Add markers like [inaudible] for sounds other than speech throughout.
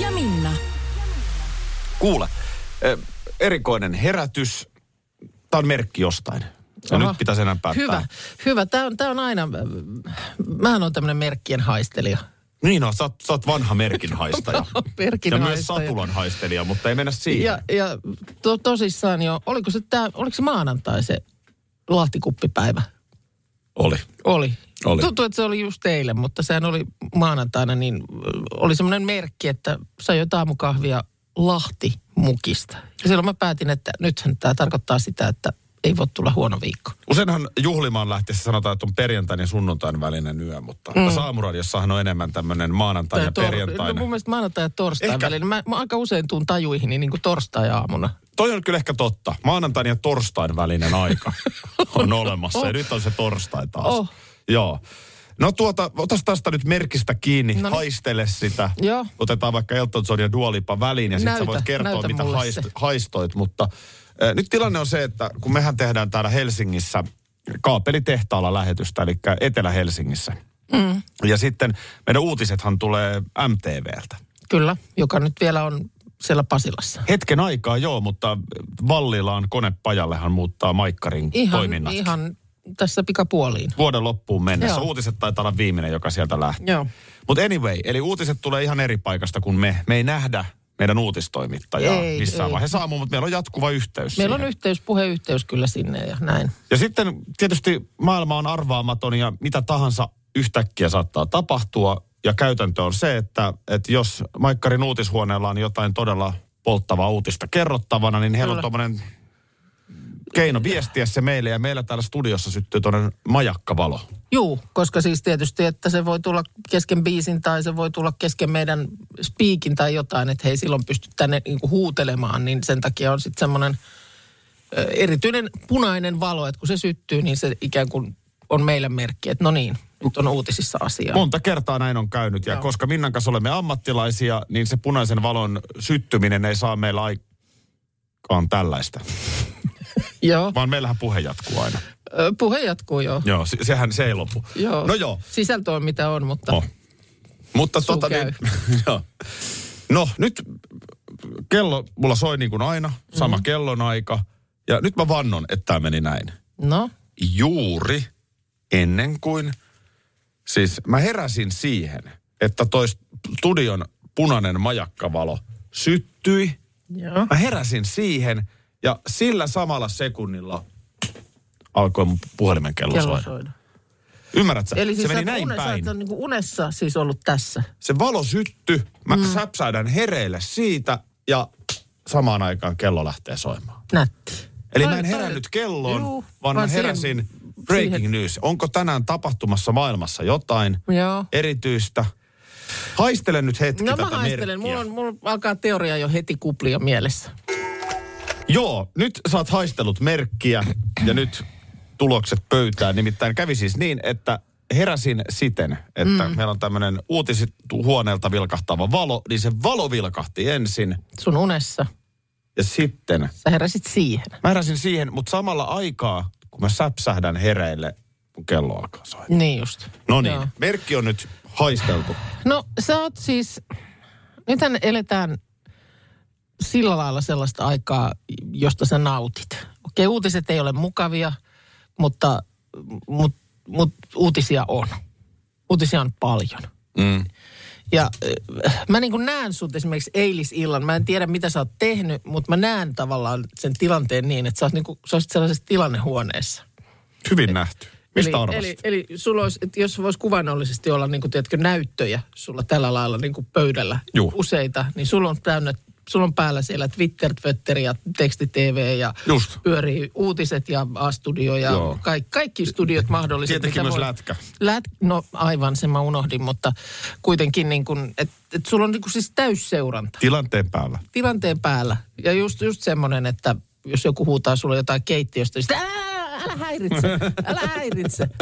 Ja Minna. Kuule, eh, erikoinen herätys. Tämä on merkki jostain. Ja Aha. nyt pitäisi enää päättää. Hyvä, hyvä. Tämä on, tää on aina, mähän on tämmöinen merkkien haistelija. Niin on, sä, oot- sä oot vanha merkin haistaja. [laughs] Merkin ja myös satulan haistelija, mutta ei mennä siihen. Ja, ja to, tosissaan jo, oliko se, tää, oliko se maanantai se lahtikuppipäivä? Oli. Oli. Oli. Tuntuu, että se oli just eilen, mutta sehän oli maanantaina, niin oli semmoinen merkki, että sai jo aamukahvia Lahti-mukista. Ja silloin mä päätin, että nythän tämä tarkoittaa sitä, että ei voi tulla huono viikko. Useinhan juhlimaan lähtiessä sanotaan, että on perjantain ja sunnuntain välinen yö, mutta mm. Saamuradiossahan on enemmän tämmöinen maanantai ja tor- No, perjantainen. mun mielestä maanantai ja torstai Ehkä- välillä. Mä, mä aika usein tuun tajuihin niin kuin torstai-aamuna. Toi on kyllä ehkä totta. Maanantain ja torstain välinen aika [laughs] on olemassa. Ja nyt on se torstai taas. Oh. Joo. No tuota, otas tästä nyt merkistä kiinni, No niin. haistele sitä. Joo. Otetaan vaikka Elton John ja Dua Lipa väliin ja sitten sä voit kertoa, mitä haist, se. haistoit. Mutta äh, nyt tilanne on se, että kun mehän tehdään täällä Helsingissä kaapelitehtaalla lähetystä, eli Etelä-Helsingissä. Mm. Ja sitten meidän uutisethan tulee MTVltä. Kyllä, joka nyt vielä on siellä Pasilassa. Hetken aikaa joo, mutta Vallilaan konepajallehan muuttaa Maikkarin Ihan, toiminnat. ihan tässä pikapuoliin. Vuoden loppuun mennessä. Joo. Uutiset taitaa olla viimeinen, joka sieltä lähtee. Joo. Mutta anyway, eli uutiset tulee ihan eri paikasta kuin me. Me ei nähdä meidän uutistoimittajaa Ei, missään ei. vaiheessa aamuun, mutta meillä on jatkuva yhteys Meillä siihen. on yhteys, puheyhteys kyllä sinne ja näin. Ja sitten tietysti maailma on arvaamaton ja mitä tahansa yhtäkkiä saattaa tapahtua. Ja käytäntö on se, että, että jos Maikkarin uutishuoneella on jotain todella polttavaa uutista kerrottavana, niin heillä on Kyllä. tuommoinen keino viestiä se meille. Ja meillä täällä studiossa syttyy tuonne majakkavalo. Juu, koska siis tietysti, että se voi tulla kesken biisin tai se voi tulla kesken meidän speakin tai jotain, että he ei silloin pysty tänne niinku huutelemaan, niin sen takia on sitten semmoinen erityinen punainen valo, että kun se syttyy, niin se ikään kuin on meille merkki, että no niin, nyt on uutisissa asiaa. Monta kertaa näin on käynyt ja Joo. koska Minnan kanssa olemme ammattilaisia, niin se punaisen valon syttyminen ei saa meillä aikaan tällaista. Joo, Vaan meillähän puhe jatkuu aina. Ö, puhe jatkuu joo. Joo, se- sehän se ei lopu. Joo. No joo. Sisältö on mitä on, mutta Oh. Mutta Suu tota käy. niin, [laughs] joo. No nyt kello mulla soi niin kuin aina, sama mm. kellonaika. Ja nyt mä vannon, että tämä meni näin. no, Juuri ennen kuin, siis mä heräsin siihen, että toi studion punainen majakkavalo syttyi. joo. Mä heräsin siihen ja sillä samalla sekunnilla alkoi mun puhelimen kello, Kello soida. soida. Ymmärrät sä? Eli siis se meni näin une, päin. sä niin unessa siis ollut tässä. Se valo sytty, mä mm. säpsäydän hereille siitä ja samaan aikaan kello lähtee soimaan. Nätti. Eli Toi- mä en toi- herännyt kelloon, Juu, vaan mä vaan siihen- heräsin breaking siihen- news. Onko tänään tapahtumassa maailmassa jotain Joo. erityistä? Haistelen nyt hetki No tätä mä haistelen. merkkiä. Mulla, on, mulla alkaa teoria jo heti kuplia mielessä. Joo, nyt sä oot haistellut merkkiä ja nyt tulokset pöytään. Nimittäin kävi siis niin, että heräsin siten, että mm. meillä on tämmöinen uutishuoneelta vilkahtava valo, niin se valo vilkahti ensin Sun unessa. ja sitten Sä heräsit siihen. mä heräsin siihen, mutta samalla aikaa, kun mä säpsähdän hereille, kun kello alkaa soida. Niin just. No niin, merkki on nyt haisteltu. No sä oot siis, nythän eletään sillä lailla sellaista aikaa, josta sä nautit. Okei, uutiset ei ole mukavia, mutta, mut, mut uutisia on. Uutisia on paljon. Mm. Ja äh, mä niin kuin näen sut esimerkiksi eilisillan. Mä en tiedä, mitä sä oot tehnyt, mutta mä näen tavallaan sen tilanteen niin, että sä, oot niin kuin, sä olisit sellaisessa tilannehuoneessa. Hyvin nähty. Mistä eli, arvasit? eli, eli sulla olisi, että jos voisi kuvainnollisesti olla niin kuin, tiedätkö, näyttöjä sulla tällä lailla niin kuin pöydällä Juu. useita, niin sulla on täynnä sulla on päällä siellä Twitter, Twitter ja teksti-TV ja Just. pyörii uutiset ja A-studio ja Joo. kaikki, kaikki studiot mahdolliset. Tietenkin myös lätkä. Lät, no aivan, sen mä unohdin, mutta kuitenkin niin kuin, että et sulla on niin kuin siis täysseuranta Tilanteen päällä. tilanteen päällä. Ja just, just semmoinen, että jos joku huutaa sulle jotain keittiöstä, niin sitten älä, älä häiritse, älä häiritse. [laughs]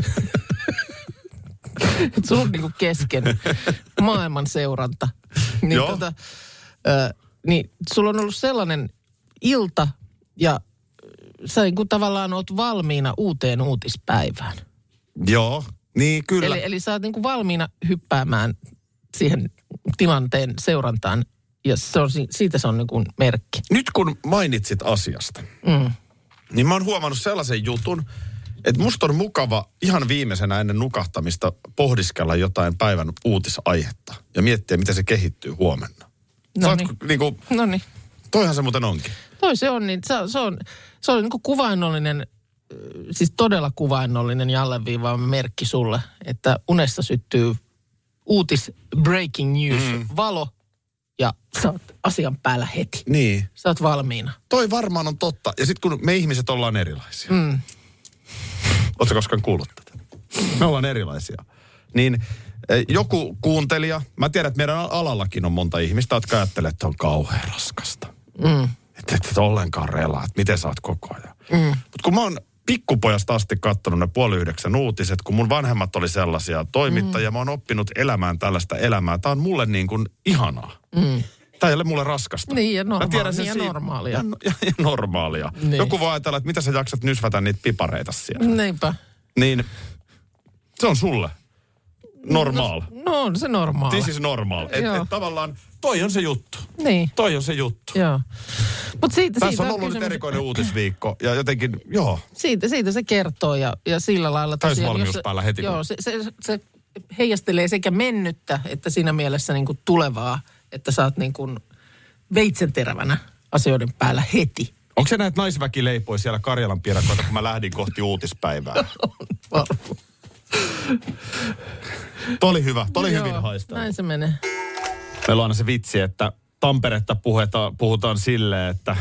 Et sulla on niinku kesken maailman seuranta. Niin, Joo. tota, ö, niin sulla on ollut sellainen ilta ja sä niin kuin tavallaan oot valmiina uuteen uutispäivään. Joo, niin kyllä. Eli, eli sä oot niin kuin valmiina hyppäämään siihen tilanteen seurantaan ja se on, si- siitä se on niin kuin merkki. Nyt kun mainitsit asiasta, Mm. niin mä oon huomannut sellaisen jutun, että musta on mukava ihan viimeisenä ennen nukahtamista pohdiskella jotain päivän uutisaihetta ja miettiä, miten se kehittyy huomenna. No Saatko, niin. kuin, No niin. toihan se muuten onkin. Toi se on, niin se, se on, se on niin kuin kuvainnollinen, siis todella kuvainnollinen ja alleviivaava merkki sulle, että unessa syttyy uutis breaking news, mm. valo ja sä oot asian päällä heti. Niin. Sä oot valmiina. Toi varmaan on totta. Ja sitten kun me ihmiset ollaan erilaisia. Mm. Oletko koskaan kuullut tätä? Me ollaan erilaisia. Niin joku kuuntelija, mä tiedän, että meidän alallakin on monta ihmistä, jotka ajattelee, että on kauhean raskasta. Mm. Että et, et ollenkaan relaa, että miten sä oot koko ajan. Mm. Mutta kun mä oon pikkupojasta asti katsonut ne puoli yhdeksän uutiset, kun mun vanhemmat oli sellaisia toimittajia, mm. mä oon oppinut elämään tällaista elämää. Tää on mulle niin kuin ihanaa. Mm. Tämä ei ole mulle raskasta. Niin, ja Mä norma- tiedän sen niin ja siitä- normaalia. Ja, ja, ja normaalia. Niin. Joku voi ajatella, että mitä sä jaksat nysvätä niitä pipareita siellä. Niinpä. Niin se on sulle normaal. No on se normaali. This is normal. Et, Joo. et tavallaan toi on se juttu. Niin, Toi on se juttu. joo. Mutta siitä, Tässä siitä on ollut nyt kysymys. erikoinen uutisviikko ja jotenkin, joo, Siitä, siitä se kertoo ja, ja sillä lailla Täysvalmius jos- päällä heti, Joo, se, se, se heijastelee sekä mennyttä että siinä mielessä niin kuin tulevaa, että sä oot niin kuin veitsenterävänä asioiden päällä heti. Onko se näitä naisväki leipoi siellä Karjalan piirakoita, kun mä lähdin kohti uutispäivää? [laughs] Toi oli hyvä, toi oli Joo, hyvin haistaa. Näin se menee. Meillä on aina se vitsi, että Tamperetta puhutaan, puhutaan silleen, että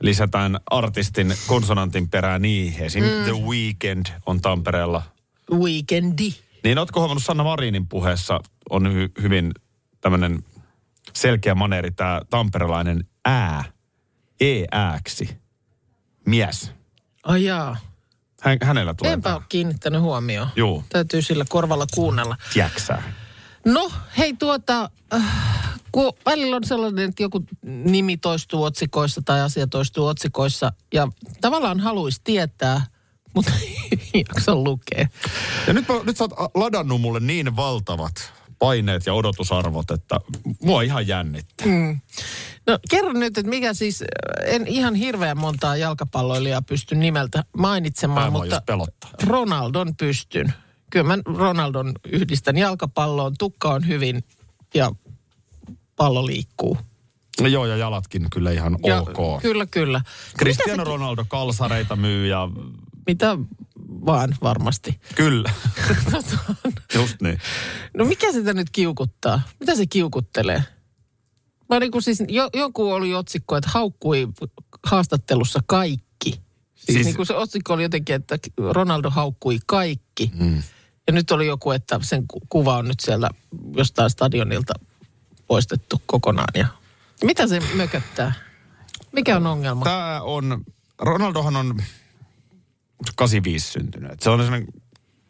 lisätään artistin konsonantin perään i. Esim. Mm. The Weekend on Tampereella. Weekendi. Niin ootko huomannut Sanna Marinin puheessa on hy- hyvin tämmöinen selkeä maneeri, tämä tamperelainen ää, e-ääksi, mies. Ai jaa. Hän, hänellä tulee Enpä tämä. ole kiinnittänyt huomioon. Juu. Täytyy sillä korvalla kuunnella. Jäksää. No, hei tuota, äh, kun välillä on sellainen, että joku nimi toistuu otsikoissa tai asia toistuu otsikoissa ja tavallaan haluaisi tietää, mutta [laughs] ei jaksa lukea. Ja nyt, mä, nyt sä oot ladannut mulle niin valtavat paineet ja odotusarvot, että mua ihan jännittää. Mm. No kerro nyt, että mikä siis, en ihan hirveän montaa jalkapalloilijaa pysty nimeltä mainitsemaan, mutta pelottaa. Ronaldon pystyn. Kyllä mä Ronaldon yhdistän jalkapalloon, tukka on hyvin ja pallo liikkuu. No joo, ja jalatkin kyllä ihan Ja, ok. Kyllä, kyllä. Cristiano Mitä se- Ronaldo kalsareita myy ja Mitä vaan varmasti. kyllä. [laughs] Just niin. No mikä sitä nyt kiukuttaa? Mitä se kiukuttelee? Mä niin kuin siis, jo, joku oli otsikko, että haukkui haastattelussa kaikki. Siis, Siis- niin kuin se otsikko oli jotenkin, että Ronaldo haukkui kaikki. Mm. Ja nyt oli joku, että sen ku- kuva on nyt siellä jostain stadionilta poistettu kokonaan. Ja mitä se mököttää? Mikä on ongelma? Tämä on, Ronaldohan on 85 syntynyt. Et se on sellainen,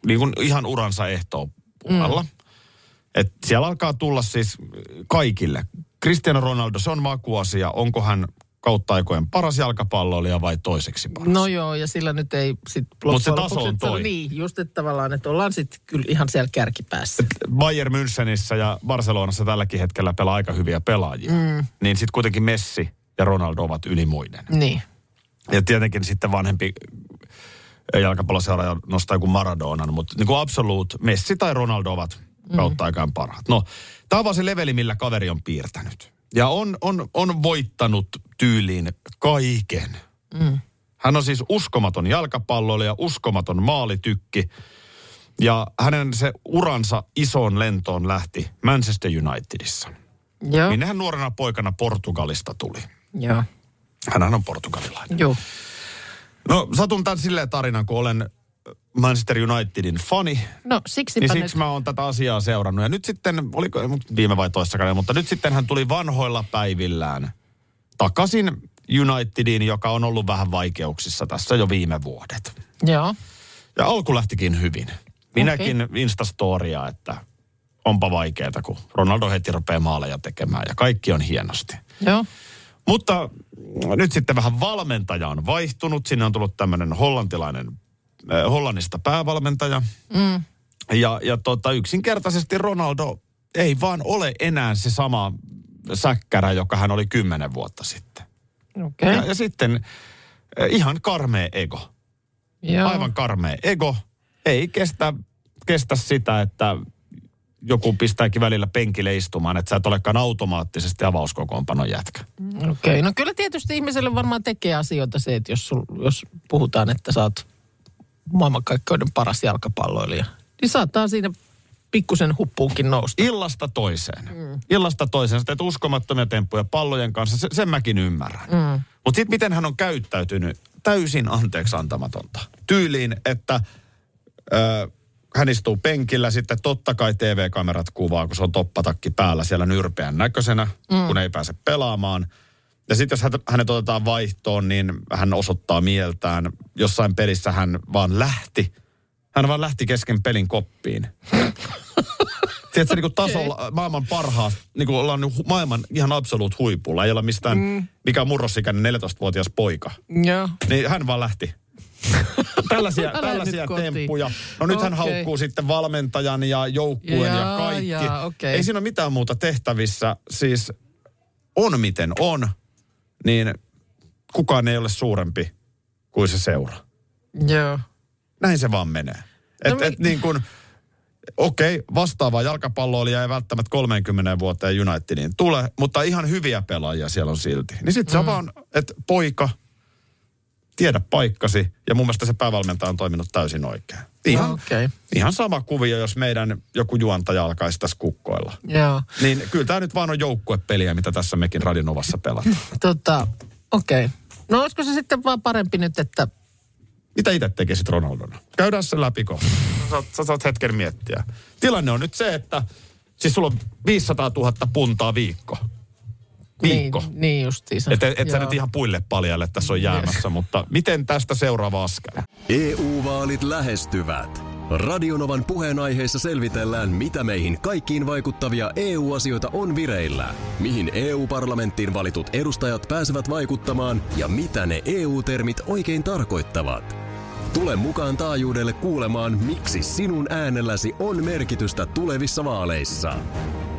niin kuin ihan uransa ehtoon puolella. Mm. Et siellä alkaa tulla siis kaikille. Cristiano Ronaldo, se on makuasia. Onko hän kautta aikojen paras jalkapalloilija vai toiseksi paras? No joo, ja sillä nyt ei sit Mut se taso on toi. Niin, just että tavallaan, että ollaan sitten kyllä ihan siellä kärkipäässä. Bayern Münchenissä ja Barcelonassa tälläkin hetkellä pelaa aika hyviä pelaajia. Mm. Niin sitten kuitenkin Messi ja Ronaldo ovat yli muiden. Niin. Ja tietenkin sitten vanhempi jalkapalloseuraaja nostaa joku Maradonan, mutta niin kuin absoluut Messi tai Ronaldo ovat kautta aikaan parhaat. No, tämä on vaan se leveli, millä kaveri on piirtänyt. Ja on, on, on voittanut tyyliin kaiken. Mm. Hän on siis uskomaton jalkapalloilija, uskomaton maalitykki. Ja hänen se uransa isoon lentoon lähti Manchester Unitedissa. Joo. minne hän nuorena poikana Portugalista tuli. Joo. Hänhän on portugalilainen. Joo. No satun tämän silleen tarinan, kun olen Manchester Unitedin fani, No siksipä niin nyt. siksi mä oon tätä asiaa seurannut. Ja nyt sitten, oliko viime vai toissakaan, mutta nyt sitten hän tuli vanhoilla päivillään takaisin Unitediin, joka on ollut vähän vaikeuksissa tässä jo viime vuodet. Joo. Ja alku lähtikin hyvin. Minäkin okay. Instastoria, että onpa vaikeaa, kun Ronaldo heti rupeaa maaleja tekemään ja kaikki on hienosti. Joo. Mutta nyt sitten vähän valmentaja on vaihtunut. Sinne on tullut tämmöinen hollantilainen, äh, Hollannista päävalmentaja. Mm. Ja, ja tota, yksinkertaisesti Ronaldo ei vaan ole enää se sama säkkärä, joka hän oli kymmenen vuotta sitten. Okei. Ja, Okay. ja sitten äh, ihan karmea ego. Joo. Aivan karmea ego. Ei kestä, kestä sitä, että joku pistääkin välillä penkille istumaan, että sä et olekaan automaattisesti avauskokoonpanon jätkä. Okei, okay. no kyllä tietysti ihmiselle varmaan tekee asioita se, että jos, sul, jos puhutaan, että sä oot maailmankaikkeuden paras jalkapalloilija, niin saattaa siinä pikkusen huppuunkin nousta. Illasta toiseen. Mm. Illasta toiseen. Sä teet uskomattomia temppuja pallojen kanssa, se, sen mäkin ymmärrän. Mm. Mutta sitten miten hän on käyttäytynyt, täysin anteeksi antamatonta. Tyyliin, että ö, hän istuu penkillä, sitten totta kai TV-kamerat kuvaa, kun se on toppatakki päällä siellä nyrpeän näköisenä, mm. kun ei pääse pelaamaan. Ja sitten jos hänet- otetaan vaihtoon, niin hän osoittaa mieltään. Jossain pelissä hän vaan lähti. Hän vaan lähti kesken pelin koppiin. [laughs] Tiedätkö, niin kuin tasolla maailman parhaat, niin kuin ollaan hu- maailman ihan absoluut huipulla. Ei olla mistään, mm. mikä murrosikäinen 14-vuotias poika. Joo. Niin hän vaan lähti. [laughs] tällaisia tällaisia temppuja. No nyt hän Okei. haukkuu sitten valmentajan ja joukkueen ja Jaa, kaikki. jaa, okei. Ei siinä ole mitään muuta tehtävissä. Siis on miten on, niin kukaan ei ole suurempi kuin se seura. Joo. Näin se vaan menee. Et, No mi- et niin kuin, okei, vastaavaa jalkapalloilija ei välttämättä 30 vuoteen Unitediin tule, mutta ihan hyviä pelaajia siellä on silti. Niin sitten mm. se on vaan, että poika, tiedä paikkasi. Ja mun mielestä se päävalmentaja on toiminut täysin oikein. Ihan, Okei. ihan sama kuvio, jos meidän joku juontaja alkaisi tässä kukkoilla. Joo. Niin kyllä tämä nyt vaan on joukkuepeliä, mitä tässä mekin Radionovassa pelataan. [laughs] Tota, okei. Okay. No olisiko se sitten vaan parempi nyt, että Mitä itse tekisit Ronaldona? Käydään se läpi kohta. Sä, saat- sä saat hetken miettiä. Tilanne on nyt se, että siis sulla on 500 000 puntaa viikko. Viikko. Niin, niin justiinsa. Että et, et sä nyt ihan puille paljalle tässä on jäämässä, mutta miten tästä seuraava askel? EU-vaalit lähestyvät. Radionovan puheenaiheessa selvitellään, mitä meihin kaikkiin vaikuttavia EU-asioita on vireillä, mihin EU-parlamenttiin valitut edustajat pääsevät vaikuttamaan ja mitä ne EU-termit oikein tarkoittavat. Tule mukaan taajuudelle kuulemaan, miksi sinun äänelläsi on merkitystä tulevissa vaaleissa.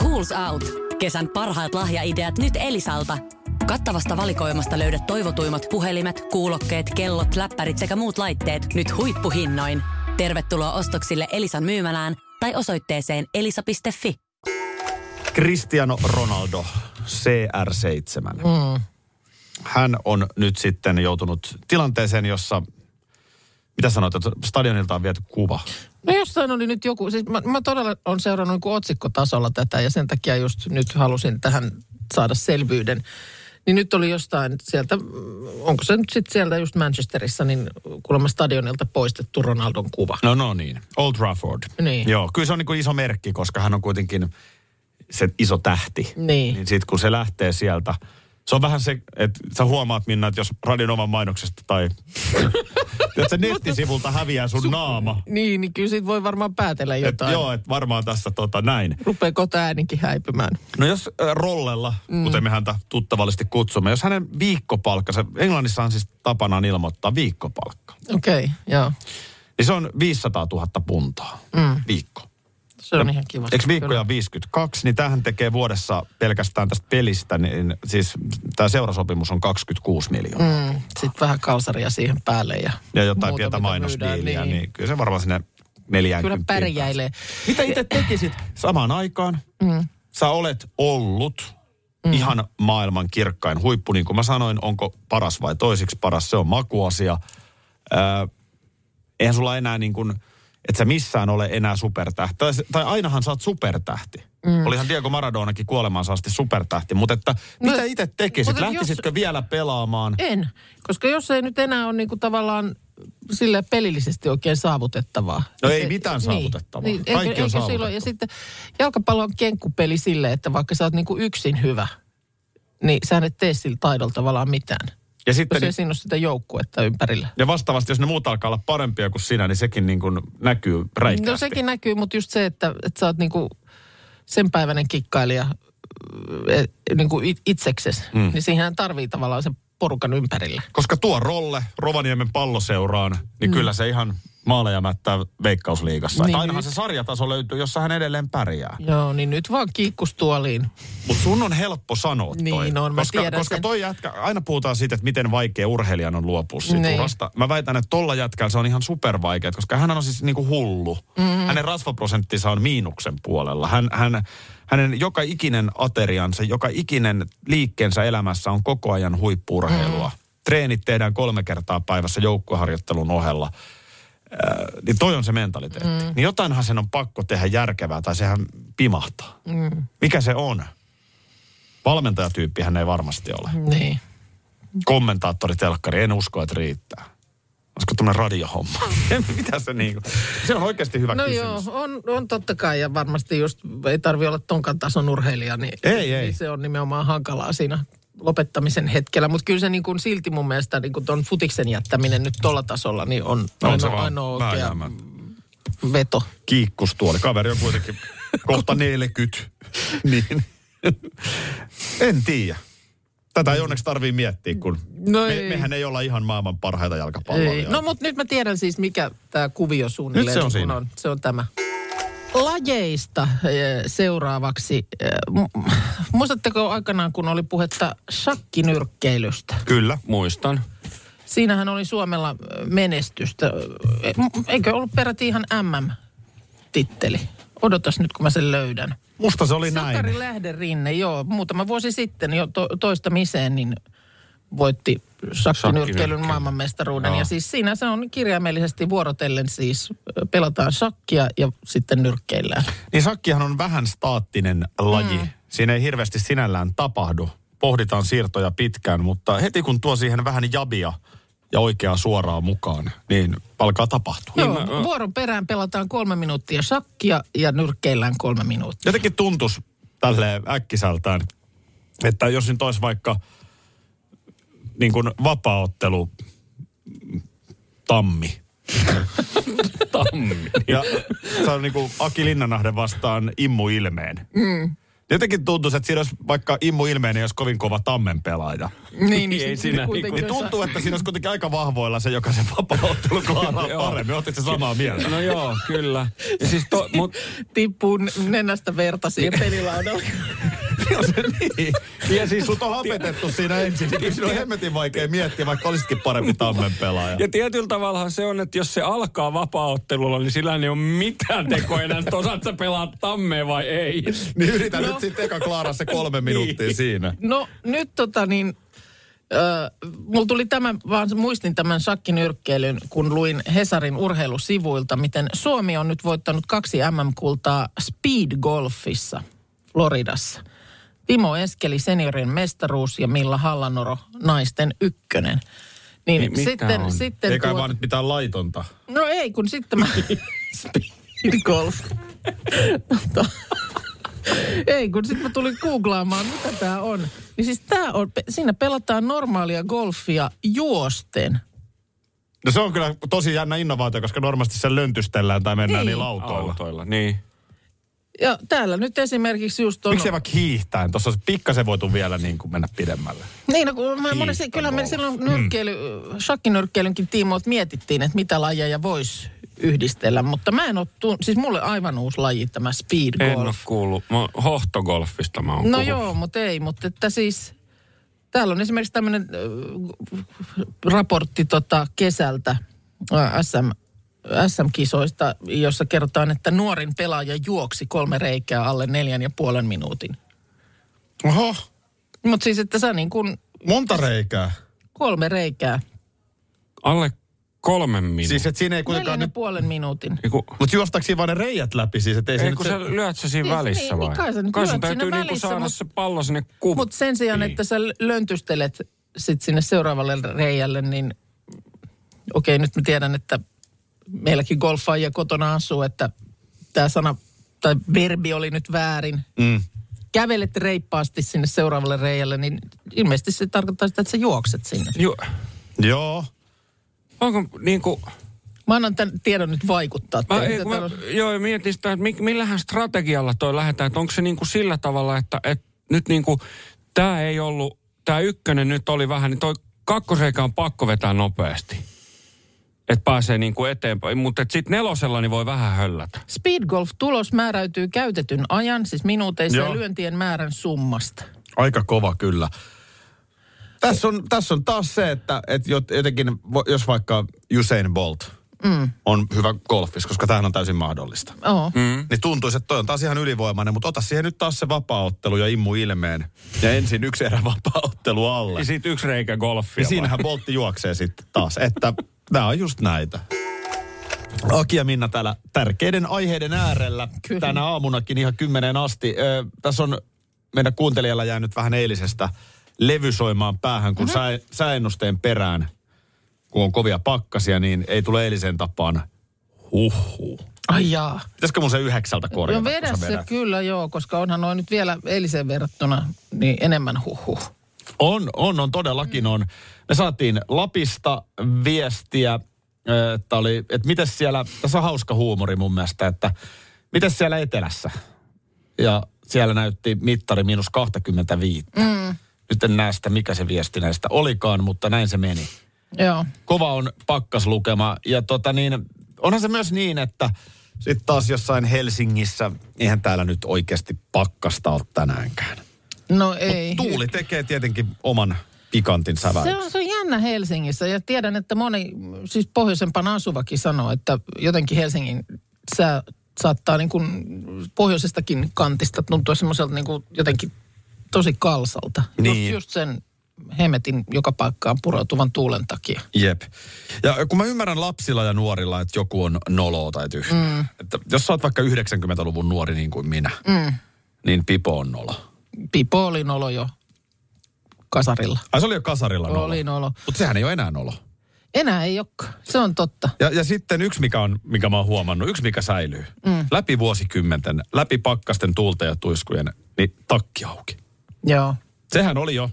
Schools Out. Kesän parhaat lahjaideat nyt Elisalta. Kattavasta valikoimasta löydät toivotuimmat puhelimet, kuulokkeet, kellot, läppärit sekä muut laitteet nyt huippuhinnoin. Tervetuloa ostoksille Elisan myymälään tai osoitteeseen elisa.fi. Cristiano Ronaldo, CR7. Mm. Hän on nyt sitten joutunut tilanteeseen, jossa, mitä sanoit, että stadionilta on viety kuva. No jossain oli nyt joku, siis mä, mä todella on seurannut niin otsikkotasolla tätä ja sen takia just nyt halusin tähän saada selvyyden. Niin nyt oli jostain sieltä, onko se nyt sitten sieltä just Manchesterissa, niin kuulemma stadionilta poistettu Ronaldon kuva. No no niin, Old Trafford. Niin. Joo, kyllä se on niin kuin iso merkki, koska hän on kuitenkin se iso tähti. Niin. Niin sitten kun se lähtee sieltä, se on vähän se, että sä huomaat Minna, että jos Radionovan mainoksesta tai [laughs] että se nettisivulta häviää sun naama. Niin, niin kyllä siitä voi varmaan päätellä Et, jotain. joo, että varmaan tässä tota näin. Rupeaa kota ääninkin häipymään. No jos äh, Rollella, mm. kuten me häntä tuttavallisesti kutsumme, jos hänen viikkopalkka, se Englannissa on siis tapanaan ilmoittaa viikkopalkka, Okei, okay, joo. niin se on 500 000 puntaa mm. viikko. Se on ihan kiva. Eikö viikkoja 52, niin tähän tekee vuodessa pelkästään tästä pelistä, niin siis tämä seurasopimus on 26 miljoonaa. Mm, Sitten vähän kalsaria siihen päälle ja, Ja jotain muuta, pientä mainosdiiliä, niin. niin kyllä se varmaan sinne 40 Kyllä pärjäilee. Mitä itse tekisit samaan aikaan? Mm. Sä olet ollut mm. ihan maailman kirkkain huippu. Niin kuin mä sanoin, onko paras vai toisiksi paras, se on makuasia. Öö, eihän sulla enää niin kuin, että sä missään ole enää supertähti. Tai, tai ainahan sä oot supertähti. Mm. Olihan Diego Maradonakin kuolemaansa asti supertähti. Mutta että No, mitä itse tekisit? mutta jos- Lähtisitkö vielä pelaamaan? En, koska jos ei nyt enää ole niinku tavallaan sille pelillisesti oikein saavutettavaa. No ei Et- mitään saavutettavaa. Niin, Kaikki eikö, on eikö silloin, ja sitten jalkapallo on kenkkupeli sille, että vaikka sä oot niinku yksin hyvä, niin sä et tee sillä taidolla tavallaan mitään. Ja sitten Jos ei siinä ole sitä joukkuetta ympärillä. Ja vastaavasti, jos ne muut alkaa olla parempia kuin sinä, niin sekin niin kuin näkyy räikeästi. No sekin näkyy, mutta just se, että, että sä oot niinku sen päiväinen kikkailija eh, niinku it- itseksesi, mm. niin siihen tarvii tavallaan sen porukan ympärillä. Koska tuo rolle Rovaniemen palloseuraan, niin mm. kyllä se ihan maaleja mättää veikkausliigassa. Niin ainahan nyt- se sarjataso löytyy, jossa hän edelleen pärjää. Joo, niin nyt vaan kiikkustuoliin. Mutta sun on helppo sanoa toi. Niin on, mä koska, tiedän koska sen. toi jätkä, aina puhutaan siitä, että miten vaikea urheilijan on luopua siitä Niin. urasta. Mä väitän, että tolla jätkällä se on ihan supervaikea, koska hän on siis niinku hullu. Mm-hmm. Hänen rasvaprosenttinsa on miinuksen puolella. Hän, hän, hänen joka ikinen ateriansa, joka ikinen liikkeensä elämässä on koko ajan huippuurheilua. Mm. Treenit tehdään kolme kertaa päivässä joukkueharjoittelun ohella. Äh, niin toi on se mentaliteetti. Mm. Niin jotainhan sen on pakko tehdä järkevää tai sehän pimahtaa. Mm. Mikä se on? Valmentajatyyppihän ei varmasti ole. Niin. Kommentaattori telkkari, en usko, että riittää. Olisiko tämmöinen radiohomma? [laughs] Mitä se niinku? Se on oikeasti hyvä No kysymys. joo, on, on totta kai ja varmasti just ei tarvi olla tonkan tason urheilija, niin, Ei, ei. niin se on nimenomaan hankalaa siinä lopettamisen hetkellä. Mutta kyllä se niin kuin silti mun mielestä niin kuin ton futiksen jättäminen nyt tuolla tasolla niin on, On ainoa, ainoa oikea veto. Kiikkustuoli. Kaveri on kuitenkin kohta 40. [laughs] niin. en tiedä. Tätä ei onneksi tarvii miettiä, kun No me, ei. mehän ei olla ihan maailman parhaita Ei. jalkapalloilijoita. No mutta nyt mä tiedän siis, mikä tämä kuvio suunnilleen Nyt se on kun siinä. on. Se on tämä. Lajeista eh, seuraavaksi. Eh, mu- [laughs] Muistatteko aikanaan, kun oli puhetta shakkinyrkkeilystä? Kyllä. Muistan. Siinähän oli Suomella ö, menestystä. Eikö ollut peräti ihan MM-titteli? Odotas nyt, kun mä sen löydän. Musta se oli näin. Sakari Lähderinne, joo. Muutama vuosi sitten jo to, toistamiseen, niin voitti shakkinyrkkeilyn Shakkinyrkkeilyn. maailmanmestaruuden. Joo. Ja siis siinä se on kirjaimellisesti vuorotellen siis pelataan shakkia ja sitten nyrkkeillään. Niin sakkihan on vähän staattinen laji. Mm. Siinä ei hirveästi sinällään tapahdu. Pohditaan siirtoja pitkään, mutta heti kun tuo siihen vähän jabia ja oikeaa suoraa mukaan, niin alkaa tapahtua. Joo, mä- mä- vuoron perään pelataan kolme minuuttia shakkia ja nyrkkeillään kolme minuuttia. Jotenkin tuntus tälleen äkkiseltään, että jos nyt olisi vaikka niin kuin vapaaottelu tammi. [laughs] Tammi. Ja se on niin kuin Aki Linnanahde vastaan Immu Ilmeen. Mm. Jotenkin tuntuu, että siinä olisi vaikka Immu Ilmeen ei olisi kovin kova tammen pelaaja. Niin, [laughs] Ei sit siinä kuitenkin Niin on tuntuu, että siinä olisi kuitenkin aika vahvoilla se, joka sen vapaaottelu klaaraa [laughs] paremmin. Oletteko se samaa mieltä? No joo, kyllä. Ja siis to, mut, tippuu nenästä verta siihen pelilaudalle. Joo, se niin. Ja siis sut on hapetettu siinä ensin, niin siinä on hemmetin vaikea miettiä, vaikka olisitkin parempi [laughs] tammen pelaaja. ja tietyllä tavalla se on, että jos se alkaa vapaaottelulla, niin sillä ei ole mitään tekoa enää, että osaat sä pelaa tammea vai ei. Niin yritä nyt sitten eka klaaraa se kolme minuuttia siinä. No nyt tota niin, äh, mulla tuli tämä, vaan muistin tämän shakkinyrkkeilyn, kun luin Hesarin urheilusivuilta, miten Suomi on nyt voittanut kaksi MM-kultaa speed golfissa Floridassa. Timo Eskeli seniorin mestaruus ja Milla Hallanoro naisten ykkönen. Niin Mi- mikä sitten, on? sitten Eikä vaan nyt mitään laitonta. No ei, kun sitten mä... [laughs] Speed golf. Tota, ei, kun sitten mä tulin googlaamaan, mitä tämä on. Niin siis tää on, siinä pelataan normaalia golfia juosten. No se on kyllä tosi jännä innovaatio, koska normaalisti sen löntystellään tai mennään Niin. niin autoilla. Autoilla, niin. Ja täällä nyt esimerkiksi just on... Miksi vaikka hiihtäen? Tuossa pikkasen voitu vielä niin kuin mennä pidemmälle. Niin, no, kun mä monesti, kyllä me silloin nyrkkeily, shakkinyrkkeilynkin tiimoilta mietittiin, että mitä lajeja voisi yhdistellä. Mutta mä en ole, siis mulle aivan uusi laji tämä speed En ole golf. kuullut. Mä, hohtogolfista mä oon No kuullut. joo, mutta ei, mutta että siis täällä on esimerkiksi tämmöinen raportti tota kesältä ää, SM, SM-kisoista, jossa kerrotaan, että nuorin pelaaja juoksi kolme reikää alle neljän ja puolen minuutin. Oho, Mutta siis, että sä niin kuin monta reikää. kolme reikää, Alle kolmen minuutin. Siis et siinä ei neljän kuitenkaan ja nyt... puolen minuutin. Eiku, Mutta juostaako siinä vaan ne reijät läpi siis, et ei, se ei nyt kun se... sä lyöt se siinä Siis välissä niin, vai? niin kai sä nyt kai sun lyöt täytyy niinku välissä, saada mut- se pallo sinne kuv... Mutta sen sijaan, Niin. että sä löntystelet sit sinne seuraavalle reijälle, niin okei, nyt mä tiedän, että meilläkin golfaajia kotona asuu, että tämä sana tai verbi oli nyt väärin. Mm. Kävelet reippaasti sinne seuraavalle reijälle, niin ilmeisesti se tarkoittaa sitä, että sä juokset sinne. Ju, Joo. onko niinku... Mä annan tämän tiedon nyt vaikuttaa. Mä, ei, mä, on- joo, mietin sitä, että mi- millähän strategialla toi lähdetään. Että onko se niinku sillä tavalla, että, että nyt niinku... Tämä ei ollut... Tämä ykkönen nyt oli vähän, niin toi kakkosreikä on pakko vetää nopeasti. Että pääsee niinku eteenpäin. Mutta sitten nelosella niin voi vähän höllätä. Speed golf-tulos määräytyy käytetyn ajan, siis minuuteissa Joo. ja lyöntien määrän summasta. Aika kova kyllä. Tässä on, tässä on taas se, että, että jot- jotenkin, jos vaikka Usain Bolt mm. on hyvä golfis, koska tämähän on täysin mahdollista. Oo. Mm. Niin tuntuisi, että toi on taas ihan ylivoimainen, mutta ota siihen nyt taas se vapaaottelu ja immu ilmeen. Ja ensin yksi erä [laughs] vapaaottelu alle. Ja sitten yksi reikä golfia. Ja siinähän Boltti juoksee sitten taas, että [laughs] nämä on just näitä. Aki ja Minna täällä tärkeiden aiheiden äärellä. Kyllä. Tänä aamunakin ihan kymmeneen asti. Ö, tässä on meidän kuuntelijalla jäänyt vähän eilisestä levysoimaan päähän, kun mm-hmm. sä, sääennusteen perään, kun on kovia pakkasia, niin ei tule eilisen tapaan huhhuh. Ai jaa. Pitäisikö mun se yhdeksältä korjata? No vedä se kyllä joo, koska onhan noin nyt vielä eiliseen verrattuna niin enemmän huhhuh. On, on, on todellakin on. Me saatiin Lapista viestiä, että oli, että miten siellä, tässä on hauska huumori mun mielestä, että miten siellä etelässä? Ja siellä näytti mittari miinus 25. Mm. Nyt en näe sitä, mikä se viesti näistä olikaan, mutta näin se meni. Joo. Kova on pakkaslukema. Ja tota niin, onhan se myös niin, että sitten taas jossain Helsingissä, eihän täällä nyt oikeasti pakkasta ole tänäänkään. No ei. Tuuli tekee tietenkin oman pikantin Se säväyksen. on, se on jännä Helsingissä ja tiedän, että moni, siis pohjoisempana asuvakin sanoo, että jotenkin Helsingin sää saattaa niin kuin pohjoisestakin kantista tuntua semmoiselta niin kuin jotenkin tosi kalsalta. Niin. Just, just sen hemetin joka paikkaan pureutuvan tuulen takia. Jep. Ja kun mä ymmärrän lapsilla ja nuorilla, että joku on noloa tai tyhmä. Mm. Että jos sä oot vaikka 90-luvun nuori niin kuin minä, mm. niin Pipo on nolo. Pipo oli nolo jo kasarilla. Ai se oli jo kasarilla nolo. Oli nolo. Mutta sehän ei ole enää nolo. Enää ei olekaan. Se on totta. Ja, ja sitten yksi, mikä, on, mikä mä oon huomannut, yksi mikä säilyy. Mm. Läpi vuosikymmenten, läpi pakkasten tuulta ja tuiskujen, niin takki auki. Joo. Sehän oli jo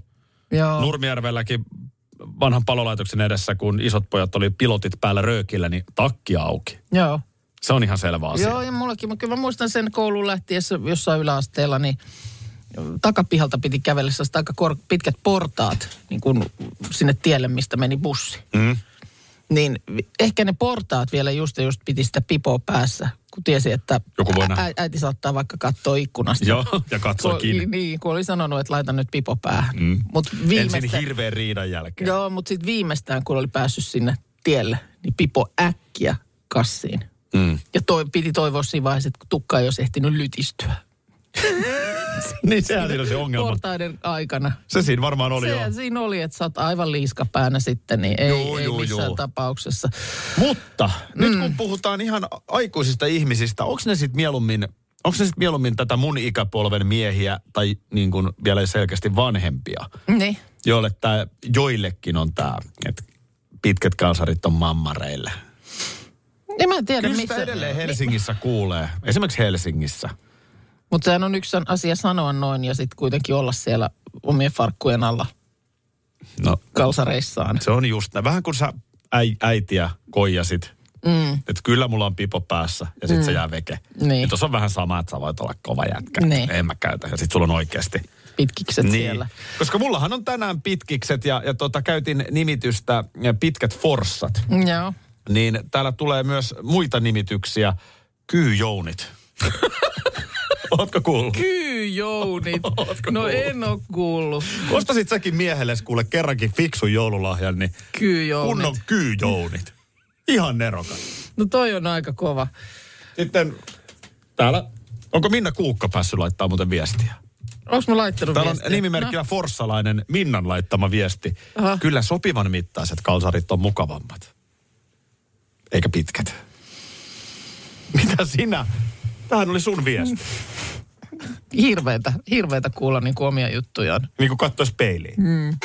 Joo. Nurmijärvelläkin vanhan palolaitoksen edessä, kun isot pojat oli pilotit päällä röökillä, niin takki auki. Joo. Se on ihan selvä asia. Joo, ja mullakin. Mä kyllä mä muistan sen kouluun lähtiessä jossain yläasteella, niin takapihalta piti kävellä aika kor- pitkät portaat niin kuin sinne tielle, mistä meni bussi. Mm. Niin ehkä ne portaat vielä just just piti sitä pipoa päässä, kun tiesi, että Joku voi ä- äiti saattaa vaikka katsoa ikkunasta. Joo, ja katsoi Kun- kiinni. Niin, kun oli sanonut, että laita nyt pipo päähän. Mm. Mut Ensin hirveän riidan jälkeen. joo, mutta sitten viimeistään, kun oli päässyt sinne tielle, niin pipo äkkiä kassiin. Mm. Ja toi, piti toivoa siinä vaiheessa, että tukka ei olisi ehtinyt lytistyä. [laughs] niin sehän siinä se ongelma. Portaiden aikana. Se siinä varmaan oli jo. Se siinä oli, että sä oot aivan liiskapäänä sitten, niin ei, Juu, ei juu, missään juu. tapauksessa. Mutta mm. nyt kun puhutaan ihan aikuisista ihmisistä, onko ne sitten mieluummin, onko ne sit mieluummin tätä mun ikäpolven miehiä tai niin kuin vielä selkeästi vanhempia, Niin. joille tää, joillekin on tämä, että pitkät kalsarit on mammareille. En mä tiedä, Kyllä missä. sitä edelleen Helsingissä kuulee. Esimerkiksi Helsingissä. Mutta sehän on yksi asia sanoa noin ja sitten kuitenkin olla siellä omien farkkujen alla No kalsareissaan. se on just näin. Vähän kun sä äi, äitiä koijasit. Mm. Että kyllä mulla on pipo päässä ja sit mm. se jää veke. Niin. Tuossa on vähän sama, että sä voit olla kova jätkä. Niin. En mä käytä. Ja sit sulla on oikeasti. Pitkikset siellä. Koska mullahan on tänään pitkikset ja, ja tota, käytin nimitystä ja pitkät forssat. Joo. niin täällä tulee myös muita nimityksiä. Kyyjounit. [laughs] Ootko kuullut? Kyyjounit. [laughs] Ootko no kuullut? en ole kuullut. Ostasit säkin miehelle kuule kerrankin fiksun joululahjan, niin Kyyjounit. kunnon kyyjounit. Ihan nerokas. No toi on aika kova. Sitten täällä, onko Minna Kuukka päässyt laittaa muuten viestiä? Onko mä laittanut Täällä on viestiä? nimimerkillä Forssalainen Minnan laittama viesti. Aha. Kyllä sopivan mittaiset kalsarit on mukavammat. Eikä pitkät. Mitä sinä? Tämähän oli sun viesti. Hirveetä, hirveetä kuulla niin kuin omia juttujaan. Niin kuin katsoisi peiliin. Mm.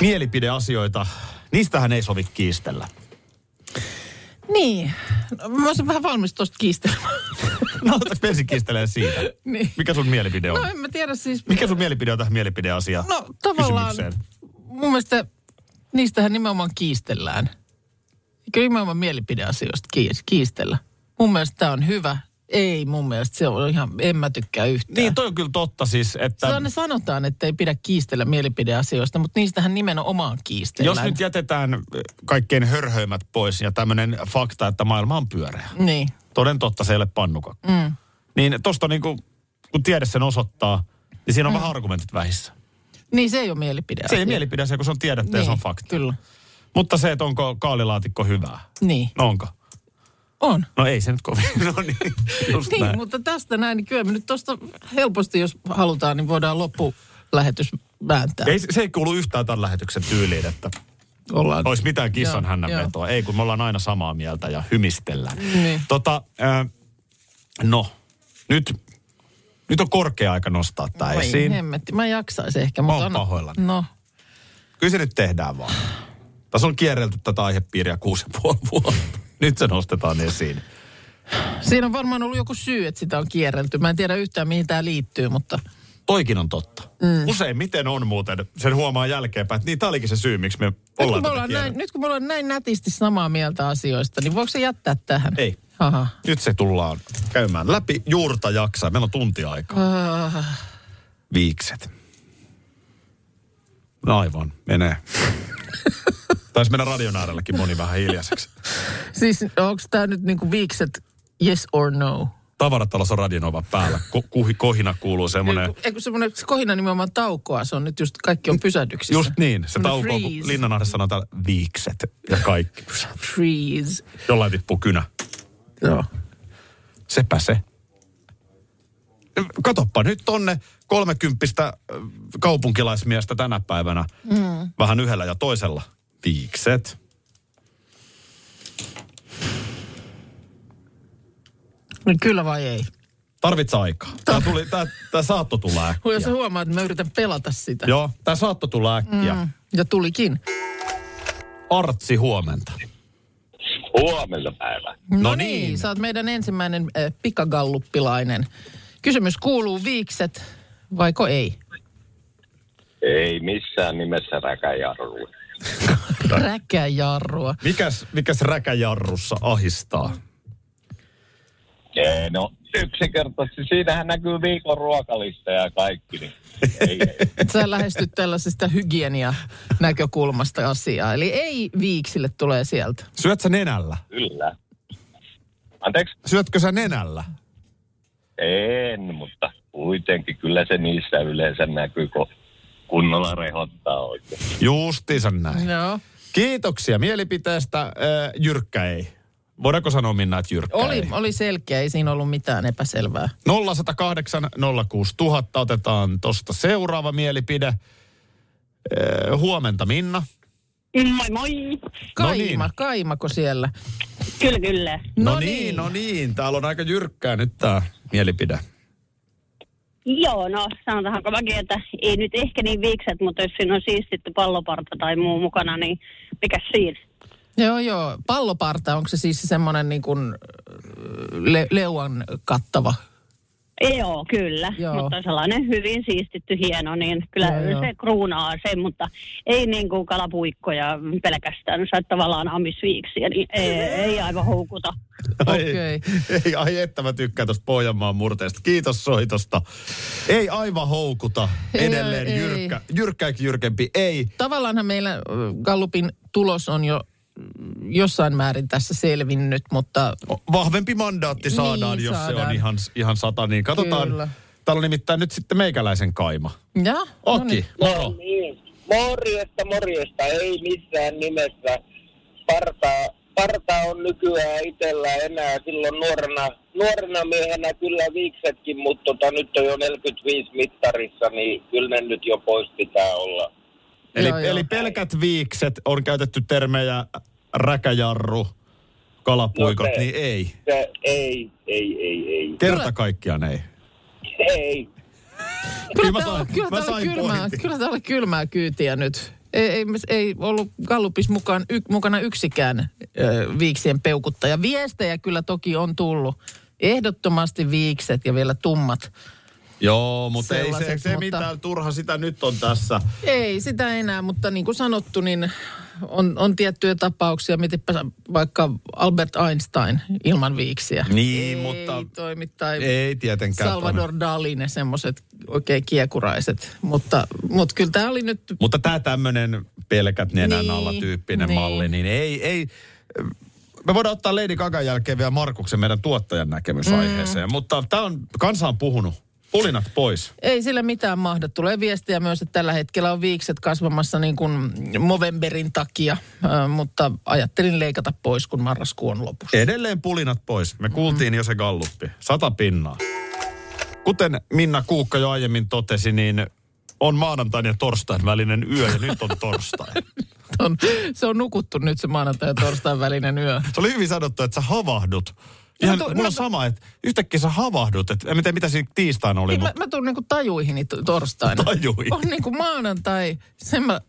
Mielipideasioita, niistähän ei sovi kiistellä. Niin. No, mä olisin vähän valmis tuosta kiistelemään. [laughs] No otaks ensin kiistelee siitä? [laughs] Niin. Mikä sun mielipide on? No en mä tiedä siis. Mikä sun mielipide on tähän mielipideasiaan? No tavallaan mun mielestä niistähän nimenomaan kiistellään. Eikö nimenomaan mielipideasioista kiis- kiistellä? Mun mielestä tämä on hyvä. Ei mun mielestä, se on ihan, en mä tykkää yhtään. Niin, toi on kyllä totta siis, että... Se on, ne sanotaan, että ei pidä kiistellä mielipideasioista, mutta niistähän nimenomaan kiistellään. Jos nyt jätetään äh, kaikkein hörhöimmät pois ja tämmöinen fakta, että maailma on pyöreä. Niin. Toden totta se ei ole pannukakku. Mm. Niin tosta niinku, kun tiede sen osoittaa, niin siinä on mm. vähän argumentit vähissä. Niin se ei ole mielipide. Se ei mielipide se, kun se on tiedettä niin, ja se on fakta. Kyllä. Mutta se, että onko kaalilaatikko hyvää. Niin. No onko? On. No ei se nyt kovin. [laughs] No niin, just Niin, näin. mutta tästä näin, niin kyllä me nyt tuosta helposti, jos halutaan, niin voidaan loppulähetys vääntää. Ei, se ei kuulu yhtään tämän lähetyksen tyyliin, että Ollaan. olisi mitään kissan Joo, hännän joo. vetoa. Ei, kun me ollaan aina samaa mieltä ja hymistellään. Niin. Tota, äh, no, nyt, nyt on korkea aika nostaa tämä Voi esiin. hemmetti, mä jaksaisin ehkä. Mä Mutta oon pahoillani. No, Kyllä se nyt tehdään vaan. Tässä on kierrelty tätä aihepiiriä kuusi ja puoli vuotta. Nyt se nostetaan esiin. siinä on varmaan ollut joku syy, että sitä on kierrelty. Mä en tiedä yhtään, mihin tämä liittyy, mutta Toikin on totta. Mm. Usein miten on muuten, sen huomaa jälkeenpäin, että niin tämä olikin se syy, miksi me nyt kun, ollaan me ollaan näin, nyt kun me ollaan näin nätisti samaa mieltä asioista, niin voiko se jättää tähän? Ei. Aha. Nyt se tullaan käymään läpi juurta jaksaa. Meillä on tunti aikaa. Ah, Viikset. No aivan, menee. [laughs] Taisi mennä radion äärelläkin moni vähän hiljaiseksi. [laughs] siis onko tämä nyt niinku viikset yes or no? Tavaratalossa on radionova päällä. Ko- kuhi, kohina kuuluu semmoinen... Eikö, semmoinen kohina nimenomaan taukoa, se on nyt just kaikki on pysähdyksissä. Just niin, se Semmoinen tauko, kun freeze. Linnanahde sanoo täällä viikset ja kaikki. Freeze. Jollain tippuu kynä. Joo. Sepä se. Katoppa nyt tonne kolmekymppistä kaupunkilaismiestä tänä päivänä. Mm. Vähän yhdellä ja toisella. Viikset. Niin kyllä vai ei? Tarvitse aikaa. Tää, tuli, tää, tää saatto tulla [laughs] äkkiä. Jos sä huomaat, että mä yritän pelata sitä. Joo, tää saatto tulla äkkiä. Mm. Ja tulikin. Artsi, huomenta. Huomenta päivä. No, No niin. niin. sä oot meidän ensimmäinen äh, pikagalluppilainen. Kysymys kuuluu viikset, vaiko ei? Ei missään nimessä räkäjarru. [laughs] Räkäjarrua. Mikäs, mikäs räkäjarrussa ahistaa? Ei, no yksinkertaisesti siinähän näkyy viikon ruokalista ja kaikki. Niin ei, ei. [laughs] Sä lähestyt tällaisesta hygienia-näkökulmasta asiaa. Eli ei viiksille tulee sieltä. Syöt sä nenällä? Kyllä. Anteeksi? Syötkö sä nenällä? En, mutta kuitenkin kyllä se niissä yleensä näkyy, kun kunnolla rehottaa oikein. Justiinsa näin. Joo. Kiitoksia mielipiteestä. Äh, jyrkkä ei. Voidaanko sanoa Minna, että jyrkkä Oli, ei? oli selkeä, ei siinä ollut mitään epäselvää. 0108 06000 otetaan tosta seuraava mielipide. Äh, huomenta Minna. Moi moi. Kaima, niin. kaimako siellä? Kyllä, kyllä. No, niin, no niin. Täällä on aika jyrkkää nyt tää mielipide. Joo, no sanotaanko mäkin, että ei nyt ehkä niin viikset, mutta jos siinä on siistitty palloparta tai muu mukana, niin mikä siinä? Joo, joo. Palloparta, onko se siis semmoinen niin kuin le- leuan kattava? Joo, kyllä. Joo. Mutta sellainen hyvin siistitty, hieno, niin kyllä Joo, joo. se kruunaa sen, mutta ei niin kuin kalapuikkoja pelkästään. Sä tavallaan amisviiksiä, niin ei, ei aivan houkuta. Okei. ei, ai että mä tykkään tuosta Pohjanmaan murteesta. Kiitos soitosta. Ei aivan houkuta. Ei, Edelleen ei. jyrkkä. Jyrkkääkin jyrkempi. Ei. Tavallaanhan meillä Gallupin tulos on jo jossain määrin tässä selvinnyt, mutta Vahvempi mandaatti saadaan, Niin, jos se saadaan. on ihan, ihan sata. Niin katsotaan. Kyllä. Täällä on nimittäin nyt sitten meikäläisen kaima. ja, Okki, no niin. moro. Niin. Morjesta, morjesta. Ei missään nimessä. Parta, parta on nykyään itsellä enää silloin nuorena, nuorena miehenä kyllä viiksetkin, mutta tota, nyt on jo 45 mittarissa, niin kyllä ne nyt jo pois pitää olla. Eli, Joo, joo. eli pelkät viikset on käytetty termejä räkäjarru, kalapuikot, No se- niin ei. Se, ei, ei, ei, ei. Kerta kaikkiaan ei. Ei. Kyllä, mä tää sain- kyllä, tää oli kylmää, kyllä tää oli kylmää kyytiä nyt. Ei, ei, ei ollut Gallupis mukaan, y, mukana yksikään ö, viiksien peukuttaja. Viestejä kyllä toki on tullut. Ehdottomasti viikset ja vielä tummat. Joo, mutta ei se, se mutta- mitään turha sitä nyt on tässä. Ei sitä enää, mutta niin kuin sanottu, niin on, on tiettyjä tapauksia. Mietipä vaikka Albert Einstein ilman viiksiä. Niin, ei mutta toimi, tai ei tietenkään. Salvador Dali, ne semmoiset oikein kiekuraiset. Mutta, mutta kyllä tämä oli nyt Mutta tämä tämmöinen pelkät nenän Niin, alla tyyppinen niin. malli, niin ei, ei, me voidaan ottaa Lady Gagan jälkeen vielä Markuksen meidän tuottajan näkemys Mm. aiheeseen. Mutta tämä on, kansa on puhunut. Pulinat pois. Ei sillä mitään mahda. Tulee viestiä myös, että tällä hetkellä on viikset kasvamassa niin kuin Movemberin takia, ö, mutta ajattelin leikata pois, kun marraskuu on lopussa. Edelleen pulinat pois. Me kuultiin jo se galluppi. Sata pinnaa. Kuten Minna Kuukka jo aiemmin totesi, niin on maanantain ja torstain välinen yö ja nyt on torstai. [laughs] On, se on nukuttu nyt se maanantai ja torstain välinen yö. Se oli hyvin sanottu, että sä havahdut. Ihan, Mä tu- mulla mä- on sama, että yhtäkkiä sä havahdut. Että, en tiedä, mitä siinä tiistaina oli, Niin, mä, mutta mä tuun niinku tajuihini to- torstaina. Tajuihin. On niinku maanantai, sen mä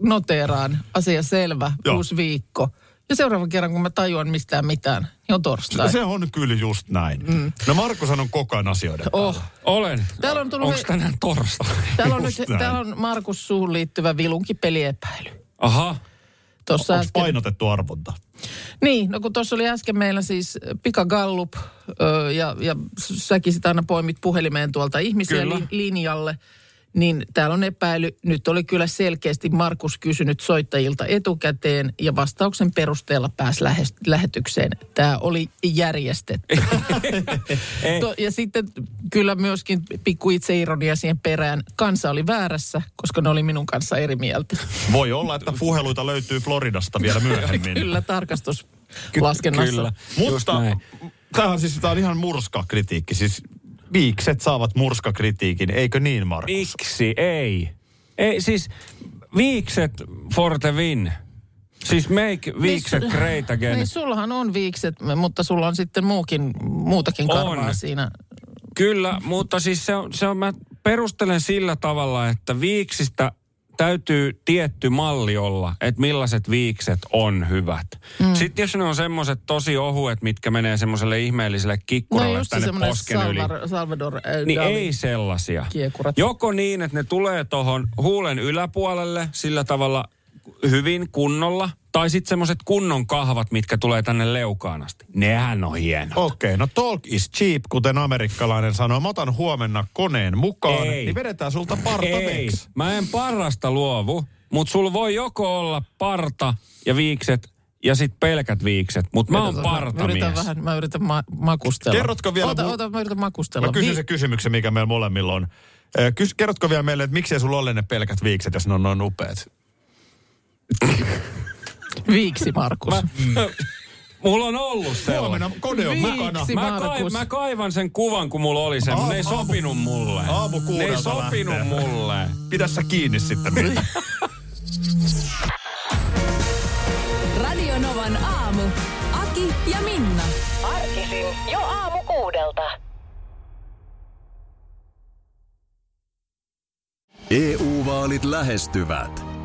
noteeraan, asia selvä, Joo. uusi viikko. Ja seuraavan kerran, kun mä tajuan mistään mitään, niin on torstai. se on kyllä just näin. Mm. No Markus on koko ajan asioiden Oh. Olen. Täällä on tullut Onko he- tänään torstai? [laughs] Täällä on, Just nyt, näin. täällä on Markus suuhun liittyvä vilunkipeliepäily. Aha. Onko äsken, painotettu arvonta? Niin, no kun tuossa oli äsken meillä siis Pika Gallup ja, ja säkin sitä aina poimit puhelimeen tuolta ihmisiä li, linjalle, niin täällä on epäily. Nyt oli kyllä selkeästi Markus kysynyt soittajilta etukäteen ja vastauksen perusteella pääsi lähes, lähetykseen. Tämä oli järjestetty. [laughs] To, ja sitten kyllä myöskin pikku itseironia siihen perään. Kansa oli väärässä, koska ne oli minun kanssa eri mieltä. Voi olla, että puheluita löytyy Floridasta vielä myöhemmin. [laughs] Kyllä tarkastuslaskennassa. Kyllä. Just Mutta näin. tämähän on siis tää on ihan murskakritiikki. Siis viikset saavat murskakritiikin, eikö niin Markus? Miksi ei? Ei siis viikset for the win. Siis make viikset Niin, great again. Niin sullahan on viikset, mutta sulla on sitten muukin, muutakin karvaa On. siinä. Kyllä, mutta siis se on, se on, mä perustelen sillä tavalla, että viiksistä täytyy tietty malli olla, että millaiset viikset on hyvät. Mm. Sitten jos ne on semmoiset tosi ohuet, mitkä menee semmoiselle ihmeelliselle No kikkuralle se tänne posken yli. Salvador, Salvador äh, Niin Dali. ei sellaisia. Kiekurat. Joko niin, että ne tulee tuohon huulen yläpuolelle sillä tavalla hyvin kunnolla, tai sitten semmoiset kunnon kahvat, mitkä tulee tänne leukaan asti. Nehän on hieno. Okei, no talk is cheap, kuten amerikkalainen sanoo. Mä otan huomenna koneen mukaan, Ei. niin vedetään sulta parta Ei, mä en parrasta luovu, mutta sulla voi joko olla parta ja viikset ja sitten pelkät viikset, mutta mä oon Mä yritän vähän, mä yritän ma- makustella. Kerrotko vielä Ota, mu- ota, mä yritän makustella. Mä kysyn Vi- se kysymyksen, mikä meillä molemmilla on. Kys, kerrotko vielä meille, että miksei sulla ole ne pelkät viikset, jos ne on noin upeat? [laughs] Viiksi, Markus. Mä, [laughs] mulla on ollut sellainen. Huomenna kone on Viiksi. mukana. Mä, kai, Markus. mä kaivan sen kuvan, kun mulla oli se, mutta ne ei Aamu- sopinut mulle. aamu Ne ei sopinut lähtee. mulle. Pidä sä kiinni sitten. [laughs] Radio Novan aamu. Aki ja Minna. Arkisin jo aamu kuudelta. EU-vaalit lähestyvät.